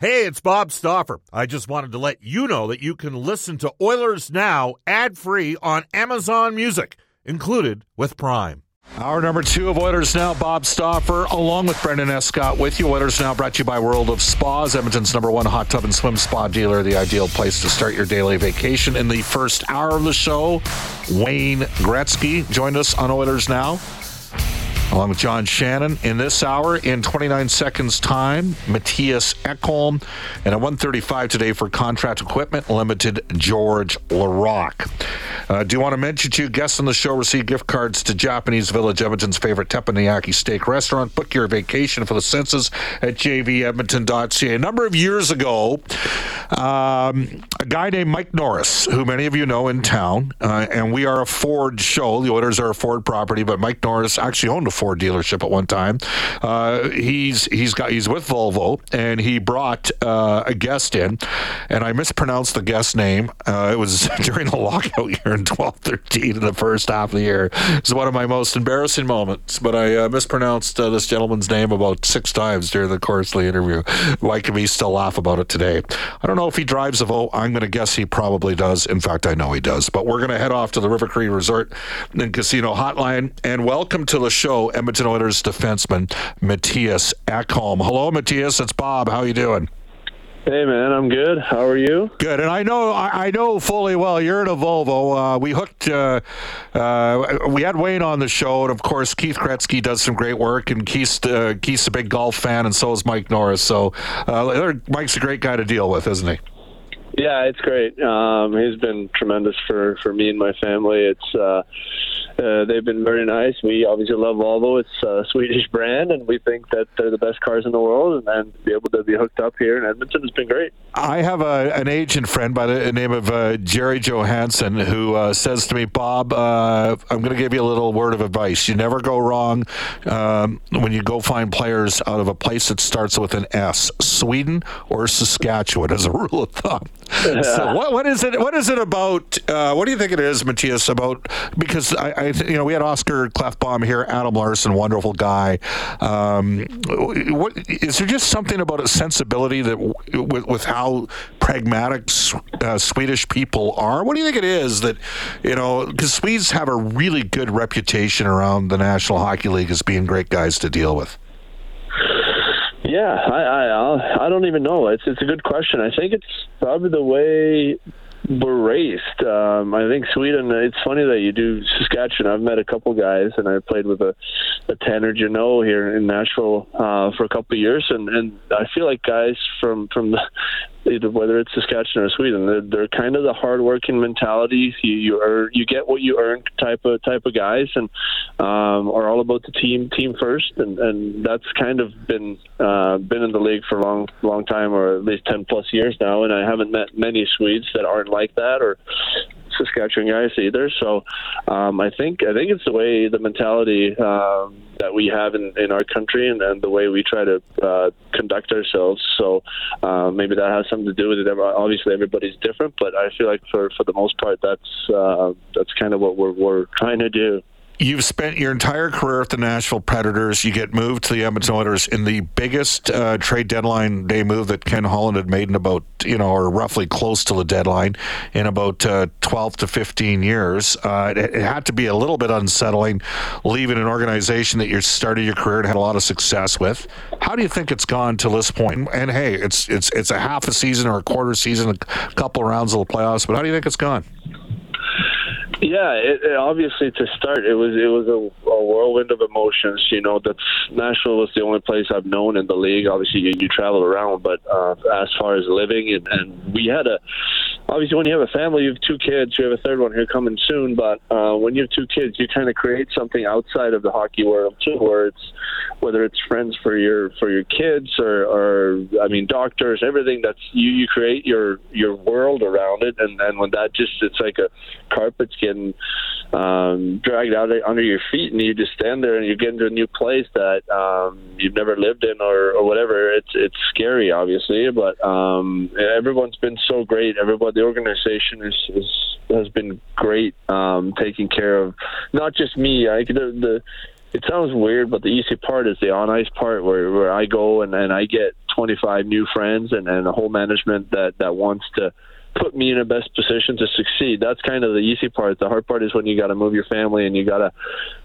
Hey, it's Bob Stauffer. I just wanted to let you know that you can listen to Oilers Now ad free on Amazon Music, included with Prime. Our number two of Oilers Now, Bob Stauffer, along with Brendan Escott with you. Oilers Now brought to you by World of Spas, Edmonton's number one hot tub and swim spa dealer, the ideal place to start your daily vacation. In the first hour of the show, Wayne Gretzky joined us on Oilers Now along with John Shannon. In this hour, in 29 seconds' time, Mattias Ekholm, and at 135 today for Contract Equipment Limited, George Laraque. Uh, do you want to mention to you, guests on the show receive gift cards to Japanese Village, Edmonton's favorite teppanyaki steak restaurant. Book your vacation for the senses at jvedmonton.ca. A number of years ago, um, a guy named Mike Norris, who many of you know in town, uh, and we are a Ford show. The Oilers are a Ford property, but Mike Norris actually owned a Ford dealership at one time. Uh, he's he's got he's with Volvo, and he brought uh, a guest in, and I mispronounced the guest name. Uh, it was during the lockout year in 12-13 in the first half of the year. It's one of my most embarrassing moments, but I uh, mispronounced uh, this gentleman's name about six times during the course of the interview. Why can we still laugh about it today? I don't know if he drives a Volvo. I'm going to guess he probably does. In fact, I know he does. But we're going to head off to the River Cree Resort and Casino Hotline, and welcome to the show Edmonton Oilers defenseman Mattias Ekholm. Hello, Mattias. It's Bob. How you doing? Hey man, I'm good. How are you? Good, and I know I, know fully well you're in a Volvo. Uh, we hooked, uh, uh, we had Wayne on the show, and of course Keith Gretzky does some great work, and Keith's uh, Keith's a big golf fan, and so is Mike Norris. So uh, Mike's a great guy to deal with, isn't he? Yeah, it's great. Um, he's been tremendous for, for me and my family. It's uh, uh, they've been very nice. We obviously love Volvo. It's a Swedish brand, and we think that they're the best cars in the world. And, and to be able to be hooked up here in Edmonton has been great. I have a, an agent friend by the name of uh, Jerry Johansson who uh, says to me, Bob, uh, I'm going to give you a little word of advice. You never go wrong um, when you go find players out of a place that starts with an S, Sweden or Saskatchewan, as a rule of thumb. So what, what is it? What is it about? Uh, what do you think it is, Mattias? About because I, I you know we had Oscar Klefbom here, Adam Larsson, wonderful guy. Um, what is there just something about a sensibility that with, with how pragmatic uh, Swedish people are? What do you think it is that you know? Because Swedes have a really good reputation around the National Hockey League as being great guys to deal with. Yeah, I I I'll, I don't even know. It's it's a good question. I think it's probably the way we're raised. Um, I think Sweden. It's funny that you do Saskatchewan. I've met a couple guys, and I played with a, a Tanner Jeannot here in Nashville uh, for a couple of years, and and I feel like guys from from the whether it's Saskatchewan or Sweden. They're, they're kind of the hardworking mentality. You you, are, you get what you earn type of type of guys, and um, are all about the team team first, and, and that's kind of been uh, been in the league for a long long time, or at least ten plus years now. And I haven't met many Swedes that aren't like that, or Saskatchewan guys either. So um, I think I think it's the way the mentality um, that we have in, in our country and, and the way we try to uh, conduct ourselves. So uh, maybe that has something to do with it. Obviously, everybody's different, but I feel like for for the most part, that's uh, that's kind of what we're we're trying to do you've spent your entire career at the Nashville Predators. You get moved to the Edmonton Oilers in the biggest uh, trade deadline day move that Ken Holland had made in about, you know, or roughly close to the deadline in about uh, 12 to 15 years. Uh, it, it, had to be a little bit unsettling leaving an organization that you started your career and had a lot of success with. How do you think it's gone to this point? And hey, it's it's it's a half a season or a quarter season, a couple rounds of the playoffs, but how do you think it's gone? Yeah, it, it, obviously to start, it was it was a, a, whirlwind of emotions. You know, that's Nashville was the only place I've known in the league. Obviously, you, you travel around, but uh, as far as living, and, and we had a obviously when you have a family, you have two kids. You have a third one here coming soon, but uh, when you have two kids, you kind of create something outside of the hockey world too, where it's whether it's friends for your for your kids or, or I mean doctors, everything that's you you create your your world around it, and then when that just it's like a carpet's getting um, dragged out under your feet, and you just stand there and you get into a new place that um, you've never lived in or, or whatever. It's it's scary, obviously, but um, everyone's been so great. Everybody, the organization is, is has been great, um, taking care of not just me. I the, the it sounds weird, but the easy part is the on ice part where, where I go and, and I get 25 new friends and, and a whole management that, that wants to put me in a best position to succeed. That's kind of the easy part. The hard part is when you got to move your family and you got to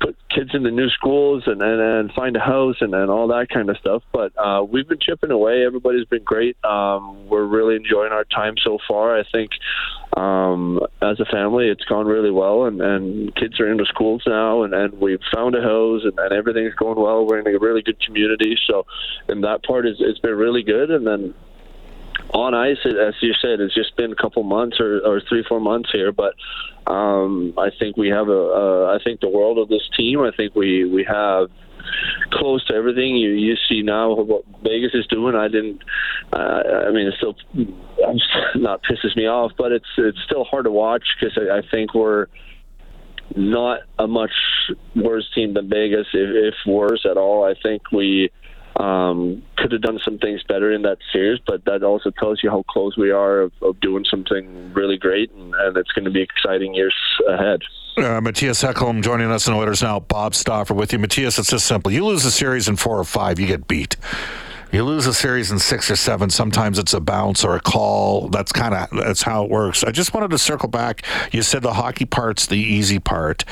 put kids into new schools and, and, and find a house and, and all that kind of stuff. But uh, we've been chipping away. Everybody's been great. Um, we're really enjoying our time so far. I think um, as a family, it's gone really well, and, and kids are into schools now, and, and we've found a house, and, and everything's going well. We're in a really good community, so and that part is it's been really good. And then on ice, as you said, it's just been a couple months or, or three, four months here, but um, I think we have a, a. I think the world of this team. I think we we have close to everything. You you see now what Vegas is doing. I didn't. Uh, I mean, it still not pisses me off, but it's it's still hard to watch because I, I think we're not a much worse team than Vegas, if, if worse at all. I think we um, could have done some things better in that series, but that also tells you how close we are of, of doing something really great, and, and it's going to be exciting years ahead. Uh, Mattias Ekholm joining us in Oilers Now. Bob Stauffer with you. Mattias, it's just simple. You lose a series in four or five, you get beat. You lose a series in six or seven. Sometimes it's a bounce or a call. That's kind of that's how it works. I just wanted to circle back. You said the hockey part's the easy part.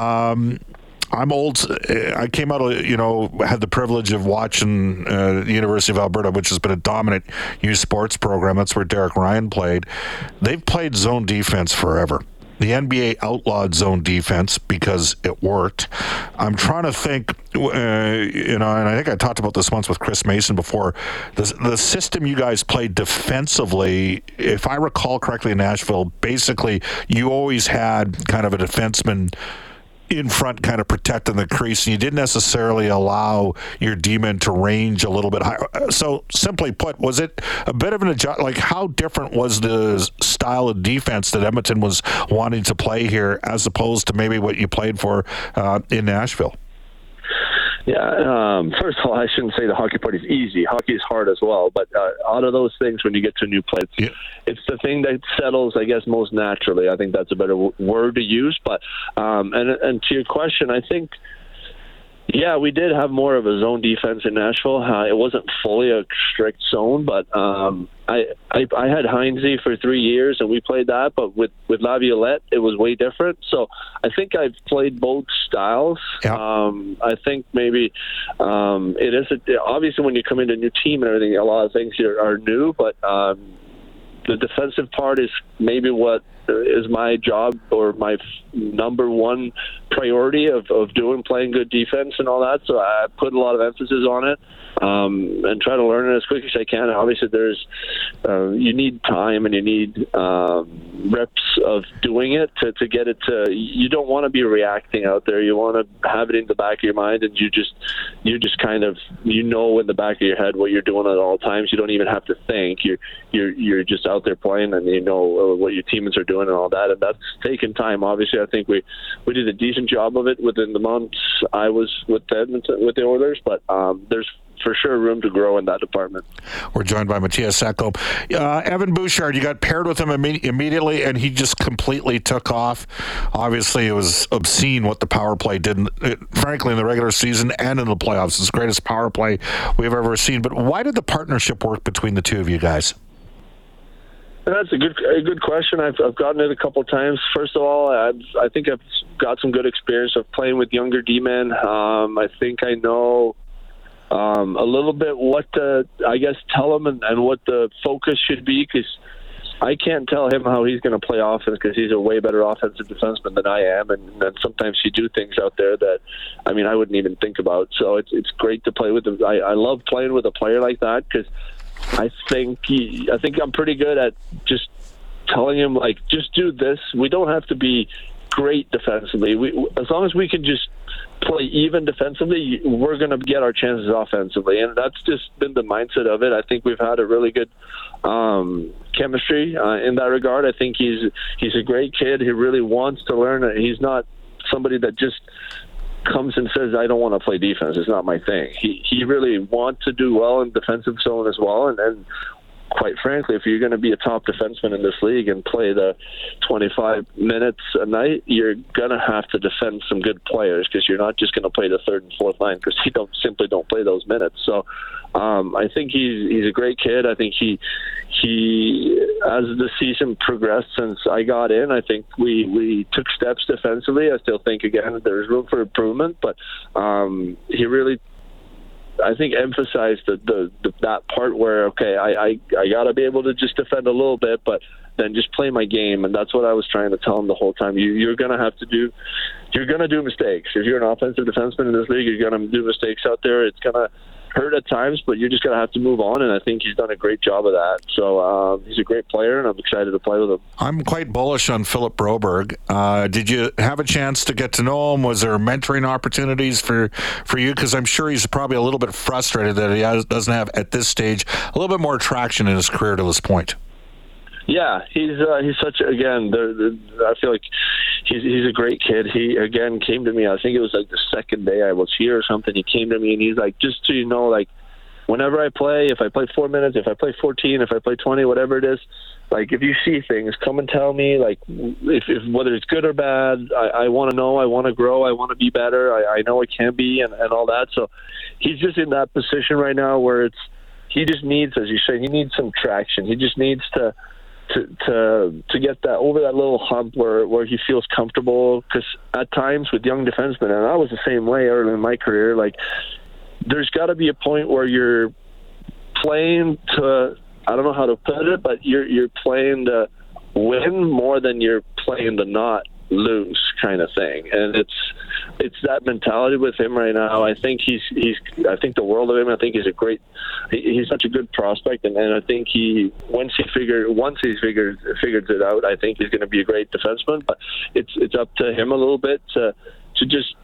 Um, I'm old. I came out of, you know, had the privilege of watching uh, the University of Alberta, which has been a dominant youth sports program. That's where Derek Ryan played. They've played zone defense forever. The NBA outlawed zone defense because it worked. I'm trying to think, uh, you know, and I think I talked about this once with Chris Mason before. The, the system you guys played defensively, if I recall correctly in Nashville, basically you always had kind of a defenseman in front kind of protecting the crease and you didn't necessarily allow your D-man to range a little bit higher. So simply put was it a bit of an adjust like how different was the style of defense that edmonton was wanting to play here as opposed to maybe what you played for uh, in nashville yeah. Um, first of all, I shouldn't say the hockey part is easy. Hockey is hard as well. But uh, out of those things, when you get to a new place, yeah. it's the thing that settles, I guess, most naturally. I think that's a better w- word to use. But um, and and to your question, I think yeah, we did have more of a zone defense in Nashville. Uh, it wasn't fully a strict zone, but um, I, I I had Hynes for three years, and we played that. But with with Laviolette, it was way different. So I think I've played both styles. Yeah. Um, I think maybe um, it is a, obviously when you come into a new team and everything, a lot of things are, are new, but um, the defensive part is maybe what is my job or my number one priority of, of doing playing good defense and all that. So I put a lot of emphasis on it um, and try to learn it as quick as I can. Obviously, there's uh, you need time and you need um, reps of doing it to, to get it to. You don't want to be reacting out there. You want to have it in the back of your mind, and you just you just kind of you know in the back of your head what you're doing at all times. You don't even have to think. You're you're you're just out there playing, and you know uh, what your teammates are doing and all that. And that's taken time. Obviously, I think we we did a decent job of it within the months I was with the Edmonton with the Oilers, but um, there's for sure room to grow in that department. We're joined by Mattias Ekholm. Uh, Evan Bouchard, you got paired with him imme- immediately, and he just completely took off. Obviously, it was obscene what the power play did, in, it, frankly, in the regular season and in the playoffs. It's the greatest power play we've ever seen. But why did the partnership work between the two of you guys? That's a good a good question. I've, I've gotten it a couple of times. First of all, I've, I think I've got some good experience of playing with younger D-men. Um, I think I know um, a little bit what to, I guess, tell him and, and what the focus should be because I can't tell him how he's going to play offense because he's a way better offensive defenseman than I am, and, and sometimes you do things out there that, I mean, I wouldn't even think about. So it's it's great to play with him. I, I love playing with a player like that because I think he, I think I'm pretty good at just telling him like just do this. We don't have to be great defensively. We, as long as we can just play even defensively, we're going to get our chances offensively, and that's just been the mindset of it. I think we've had a really good um, chemistry uh, in that regard. I think he's he's a great kid. He really wants to learn. He's not somebody that just comes and says, "I don't want to play defense. It's not my thing." He he really wants to do well in defensive zone as well, and, and quite frankly, if you're going to be a top defenseman in this league and play the 25 minutes a night, you're going to have to defend some good players because you're not just going to play the third and fourth line because you don't simply don't play those minutes. So um, I think he's he's a great kid. I think he he as the season progressed since I got in, I think we we took steps defensively. I still think again there's room for improvement, but um, he really I think emphasized the, the, the that part where okay, I, I I gotta be able to just defend a little bit, but then just play my game, and that's what I was trying to tell him the whole time. You you're gonna have to do, you're gonna do mistakes. If you're an offensive defenseman in this league, you're gonna do mistakes out there. It's gonna hurt at times, but you're just going to have to move on. And I think he's done a great job of that. So um, he's a great player, and I'm excited to play with him. I'm quite bullish on Philip Broberg. Uh, did you have a chance to get to know him? Was there mentoring opportunities for, for you? Because I'm sure he's probably a little bit frustrated that he has, doesn't have, at this stage, a little bit more traction in his career to this point. Yeah, he's uh, he's such again. The, the, I feel like he's he's a great kid. He again came to me. I think it was like the second day I was here or something. He came to me and he's like, just so you know, like whenever I play, if I play four minutes, if I play fourteen, if I play twenty, whatever it is, like if you see things, come and tell me. Like if, if whether it's good or bad, I, I want to know. I want to grow. I want to be better. I, I know it can be and, and all that. So he's just in that position right now where it's he just needs, as you say, he needs some traction. He just needs to to to to get that over that little hump where where he feels comfortable. Because at times with young defensemen, and I was the same way early in my career, like there's got to be a point where you're playing to I don't know how to put it, but you're you're playing to win more than you're playing to not lose kind of thing. And it's it's that mentality with him right now. I think he's he's i think the world of him i think he's a great he's such a good prospect. And, and i think he once he figured once he's figured figures it out i think he's going to be a great defenseman. But it's it's up to him a little bit to to just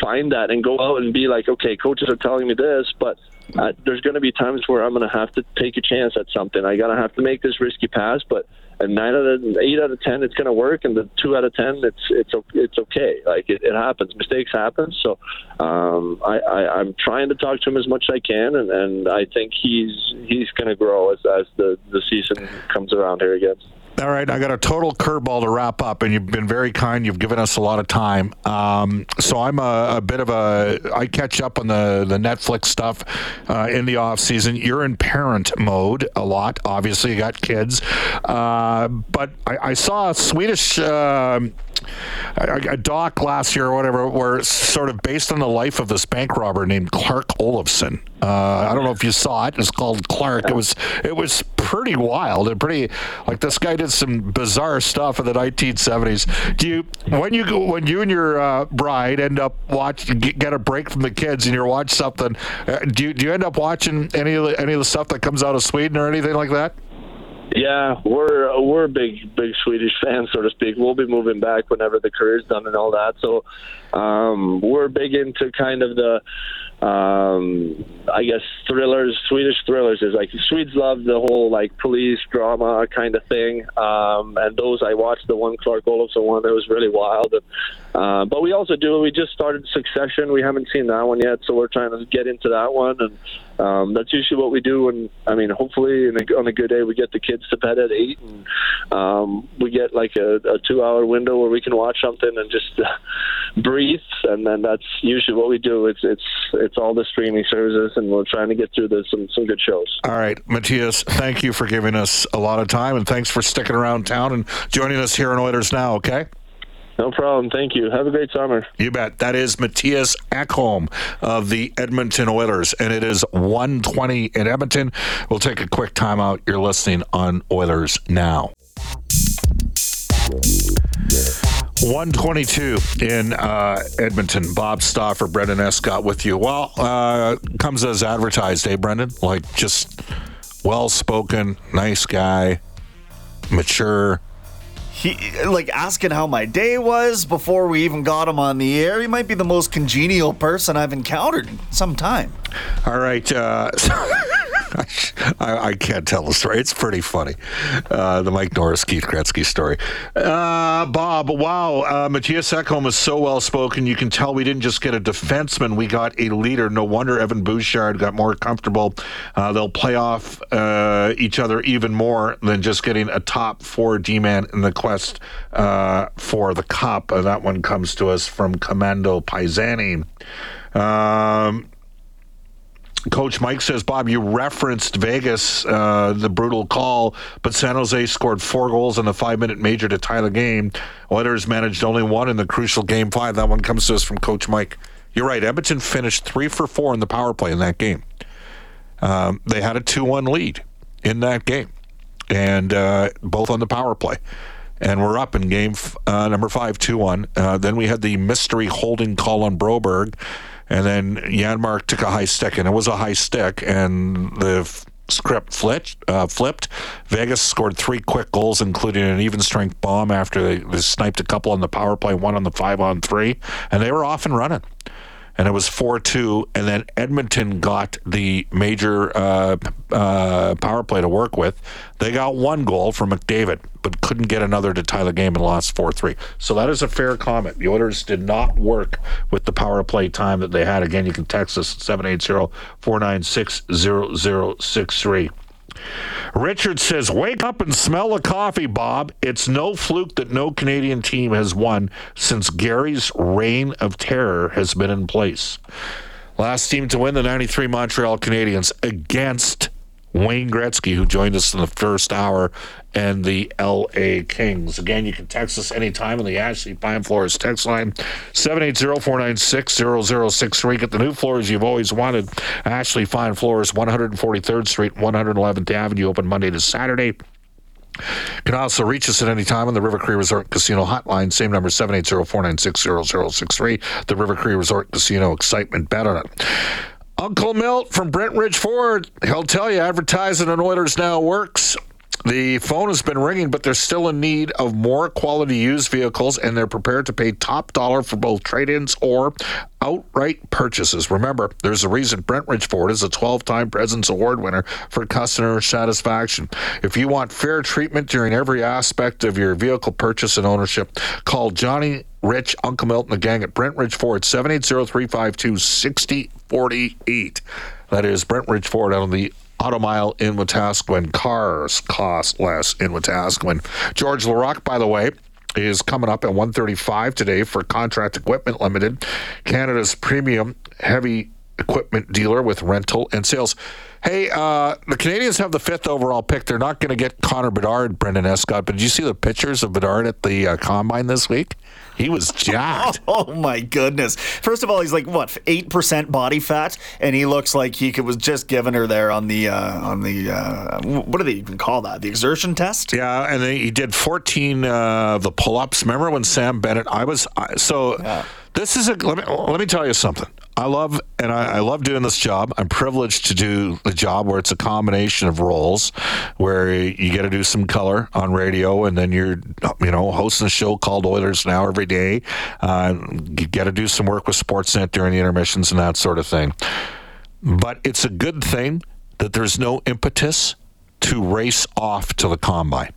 find that and go out and be like okay coaches are telling me this but uh, there's going to be times where I'm going to have to take a chance at something. I got to have to make this risky pass, but a nine out of eight out of ten, it's going to work, and the two out of ten, it's it's it's okay. Like it, it happens, mistakes happen. So um, I, I I'm trying to talk to him as much as I can, and, and I think he's he's going to grow as as the the season comes around here again. All right, I got a total curveball to wrap up, and you've been very kind. You've given us a lot of time. Um, so I'm a, a, bit of a. I catch up on the the Netflix stuff uh, in the off season. You're in parent mode a lot. Obviously, you got kids, uh, but I, I, saw a Swedish. Uh, a, doc last year or whatever, where sort of based on the life of this bank robber named Clark Olofsson. Uh, I don't know if you saw it. It's called Clark. It was it was pretty wild and pretty like this guy did some bizarre stuff in the 1970s. Do you when you go when you and your uh, bride end up watch get a break from the kids and you watch something? Uh, do you do you end up watching any of the, any of the stuff that comes out of Sweden or anything like that? Yeah, we're we're big big Swedish fans, so to speak. We'll be moving back whenever the career's done and all that. So um, we're big into kind of the um, I guess thrillers, Swedish thrillers is like Swedes love the whole like police drama kind of thing. Um, and those I watched the one Clark Olofsson one that was really wild. Uh, but we also do we just started Succession. We haven't seen that one yet, so we're trying to get into that one. And um, that's usually what we do. And I mean, hopefully, a, on a good day, we get the kids to bed at eight, and um, we get like a, a two-hour window where we can watch something and just breathe. And then that's usually what we do. It's it's it's all the streaming services, and we're trying to get through this, some some good shows. All right, Mattias, thank you for giving us a lot of time, and thanks for sticking around town and joining us here in Oilers Now. Okay. No problem. Thank you. Have a great summer. You bet. That is Mattias Ekholm of the Edmonton Oilers, and it is 120 in Edmonton. We'll take a quick timeout. You're listening on Oilers Now. 122 in uh, Edmonton. Bob Stauffer, Brendan Escott with you. Well, uh, comes as advertised, eh, Brendan? Like just well spoken, nice guy, mature. He like asking how my day was before we even got him on the air. He might be the most congenial person I've encountered in some time. All right. Uh, I, I, can't tell the story. It's pretty funny. Uh, the Mike Norris, Keith Gretzky story. Uh, Bob, wow. Uh, Mattias Ekholm is so well spoken. You can tell we didn't just get a defenseman, we got a leader. No wonder Evan Bouchard got more comfortable. Uh, they'll play off uh, each other even more than just getting a top four D man in the quest uh, for the cup. That one comes to us from Commando Paisani. Um, Coach Mike says, Bob, you referenced Vegas, uh, the brutal call, but San Jose scored four goals in the five minute major to tie the game. Oilers managed only one in the crucial game five. That one comes to us from Coach Mike. You're right. Edmonton finished three for four in the power play in that game. Um, they had a 2 1 lead in that game, and uh, both on the power play. And we're up in game uh, number five, two one. Uh, then we had the mystery holding call on Broberg. And then Janmark took a high stick, and it was a high stick, and the f- script flipped, uh, flipped. Vegas scored three quick goals, including an even strength bomb after they, they sniped a couple on the power play, one on the five on three, and they were off and running and it was 4 2. And then Edmonton got the major uh, uh, power play to work with. They got one goal from McDavid, but couldn't get another to tie the game and lost 4 3. So that is a fair comment. The Oilers did not work with the power play time that they had. Again, you can text us 780 496 0063. Richard says, Wake up and smell the coffee, Bob. It's no fluke that no Canadian team has won since Gary's reign of terror has been in place. Last team to win the 93 Montreal Canadiens against Wayne Gretzky, who joined us in the first hour, and the LA Kings. Again, you can text us anytime on the Ashley Fine Floors text line 780-496-0063. Get the new floors you've always wanted. Ashley Fine Floors, 143rd Street, 111th Avenue, open Monday to Saturday. You can also reach us at any time on the River Cree Resort Casino hotline. Same number, 780-496-0063. The River Cree Resort Casino excitement bet on it. Uncle Milt from Brentridge Ford, he'll tell you advertising on Oilers Now works. The phone has been ringing, but they're still in need of more quality used vehicles, and they're prepared to pay top dollar for both trade ins or outright purchases. Remember, there's a reason Brentridge Ford is a 12 time President's Award winner for customer satisfaction. If you want fair treatment during every aspect of your vehicle purchase and ownership, call Johnny Rich, Uncle Milton, the gang at Brentridge Ford, 780 352 6048. That is Brentridge Ford out on the Auto Mile in Wetaskiwin. Cars cost less in Wetaskiwin. George Laraque, by the way, is coming up at 135 today for Contract Equipment Limited, Canada's premium heavy equipment dealer with rental and sales. Hey, uh, the Canadiens have the fifth overall pick. They're not going to get Connor Bedard, Brendan Escott. But did you see the pictures of Bedard at the uh, combine this week? He was jacked. oh my goodness! First of all, he's like what eight percent body fat, and he looks like he could, was just giving her there on the uh, on the uh, what do they even call that? The exertion test. Yeah, and he did fourteen uh, the pull ups. Remember when Sam Bennett? I was so. Yeah. This is a let me let me tell you something. I love and I, I, love doing this job. I'm privileged to do the job where it's a combination of roles, where you get to do some color on radio, and then you're you know hosting a show called Oilers Now every day. Uh, you get to do some work with Sportsnet during the intermissions and that sort of thing. But it's a good thing that there's no impetus to race off to the combine.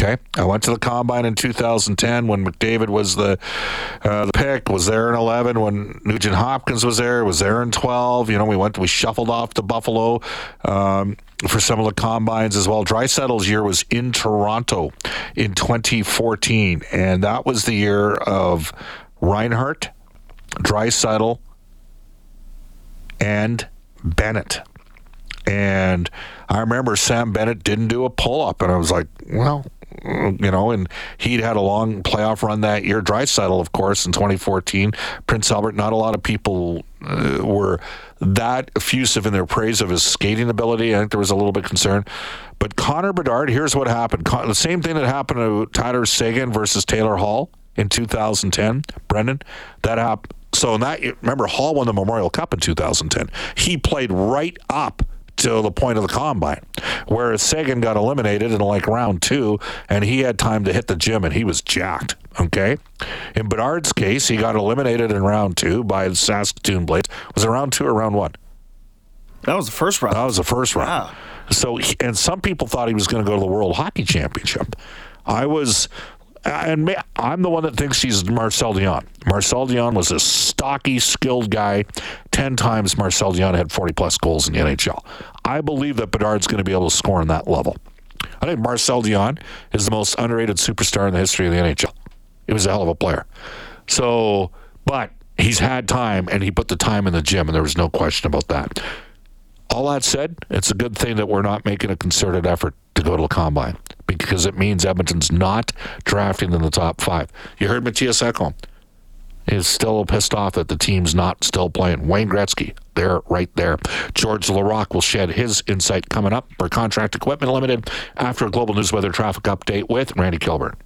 Okay, I went to the combine in 2010 when McDavid was the uh, the pick. Was there in 11 when Nugent Hopkins was there. Was there in 12. You know, we went we shuffled off to Buffalo um, for some of the combines as well. Draisaitl's year was in Toronto in 2014, and that was the year of Reinhart, Draisaitl, and Bennett. And I remember Sam Bennett didn't do a pull up, and I was like, well, you know, and he'd had a long playoff run that year. Draisaitl, of course, in 2014. Prince Albert, not a lot of people uh, were that effusive in their praise of his skating ability. I think there was a little bit concern. But Connor Bedard, here's what happened. the same thing that happened to Tyler Seguin versus Taylor Hall in 2010. Brendan, that happened. So in that, remember, Hall won the Memorial Cup in 2010. He played right up to the point of the combine. Whereas Seguin got eliminated in like round two, and he had time to hit the gym, and he was jacked. Okay. In Bedard's case, he got eliminated in round two by the Saskatoon Blades. Was it round two or round one? That was the first round. That was the first round. Wow. So, he- and some people thought he was going to go to the World Hockey Championship. I was, and I'm the one that thinks he's Marcel Dionne. Marcel Dionne was a stocky, skilled guy. Ten times Marcel Dionne had 40 plus goals in the NHL. I believe that Bedard's going to be able to score on that level. I think Marcel Dionne is the most underrated superstar in the history of the NHL. He was a hell of a player. So, but he's had time and he put the time in the gym, and there was no question about that. All that said, it's a good thing that we're not making a concerted effort to go to the combine because it means Edmonton's not drafting in the top five. You heard Mattias Ekholm is still pissed off that the team's not still playing. Wayne Gretzky, there, right there. George Laraque will shed his insight coming up for Contract Equipment Limited after a global news weather traffic update with Randy Kilburn.